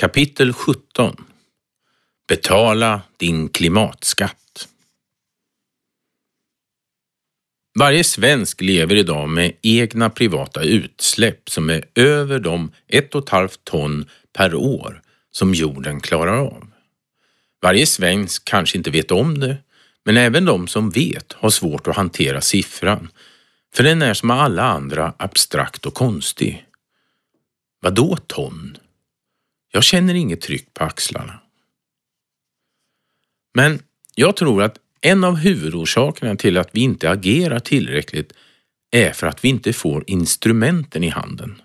Kapitel 17 Betala din klimatskatt. Varje svensk lever idag med egna privata utsläpp som är över de 1,5 ton per år som jorden klarar av. Varje svensk kanske inte vet om det, men även de som vet har svårt att hantera siffran, för den är som alla andra abstrakt och konstig. Vadå ton? Jag känner inget tryck på axlarna. Men jag tror att en av huvudorsakerna till att vi inte agerar tillräckligt är för att vi inte får instrumenten i handen.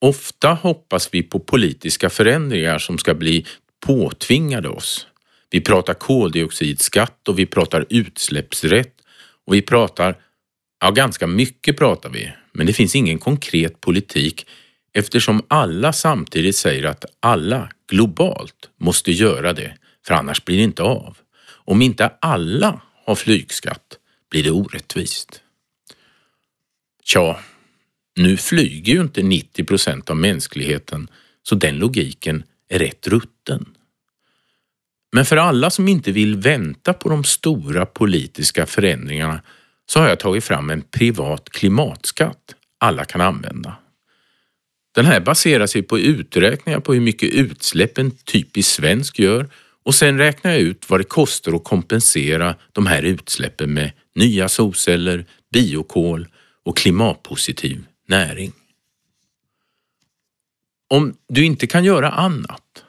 Ofta hoppas vi på politiska förändringar som ska bli påtvingade oss. Vi pratar koldioxidskatt och vi pratar utsläppsrätt och vi pratar, ja ganska mycket pratar vi, men det finns ingen konkret politik eftersom alla samtidigt säger att alla globalt måste göra det, för annars blir det inte av. Om inte alla har flygskatt blir det orättvist. Tja, nu flyger ju inte 90 procent av mänskligheten så den logiken är rätt rutten. Men för alla som inte vill vänta på de stora politiska förändringarna så har jag tagit fram en privat klimatskatt alla kan använda. Den här baserar sig på uträkningar på hur mycket utsläpp en typisk svensk gör och sen räknar jag ut vad det kostar att kompensera de här utsläppen med nya solceller, biokol och klimatpositiv näring. Om du inte kan göra annat,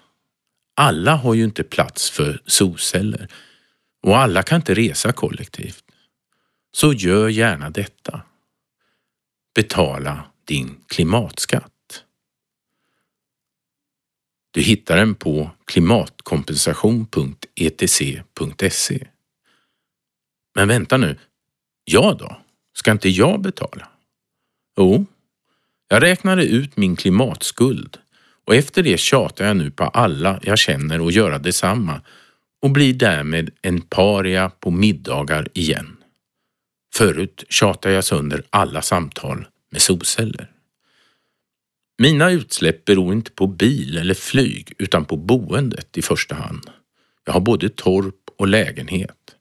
alla har ju inte plats för solceller och alla kan inte resa kollektivt, så gör gärna detta. Betala din klimatskatt. Du hittar den på klimatkompensation.etc.se. E. Men vänta nu, jag då? Ska inte jag betala? Jo, jag räknade ut min klimatskuld och efter det tjatar jag nu på alla jag känner att göra detsamma och blir därmed en paria på middagar igen. Förut tjatade jag sönder alla samtal med solceller. Mina utsläpp beror inte på bil eller flyg utan på boendet i första hand. Jag har både torp och lägenhet.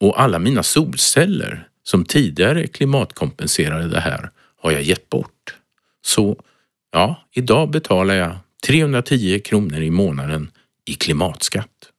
Och alla mina solceller som tidigare klimatkompenserade det här har jag gett bort. Så ja, idag betalar jag 310 kronor i månaden i klimatskatt.